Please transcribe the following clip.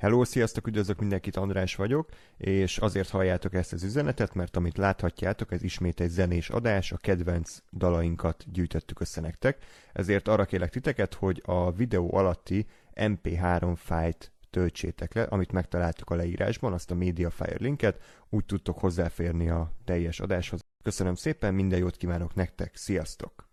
Hello, sziasztok, üdvözlök mindenkit, András vagyok, és azért halljátok ezt az üzenetet, mert amit láthatjátok, ez ismét egy zenés adás, a kedvenc dalainkat gyűjtöttük össze nektek, ezért arra kérlek titeket, hogy a videó alatti MP3 fájt töltsétek le, amit megtaláltuk a leírásban, azt a Mediafire linket, úgy tudtok hozzáférni a teljes adáshoz. Köszönöm szépen, minden jót kívánok nektek, sziasztok!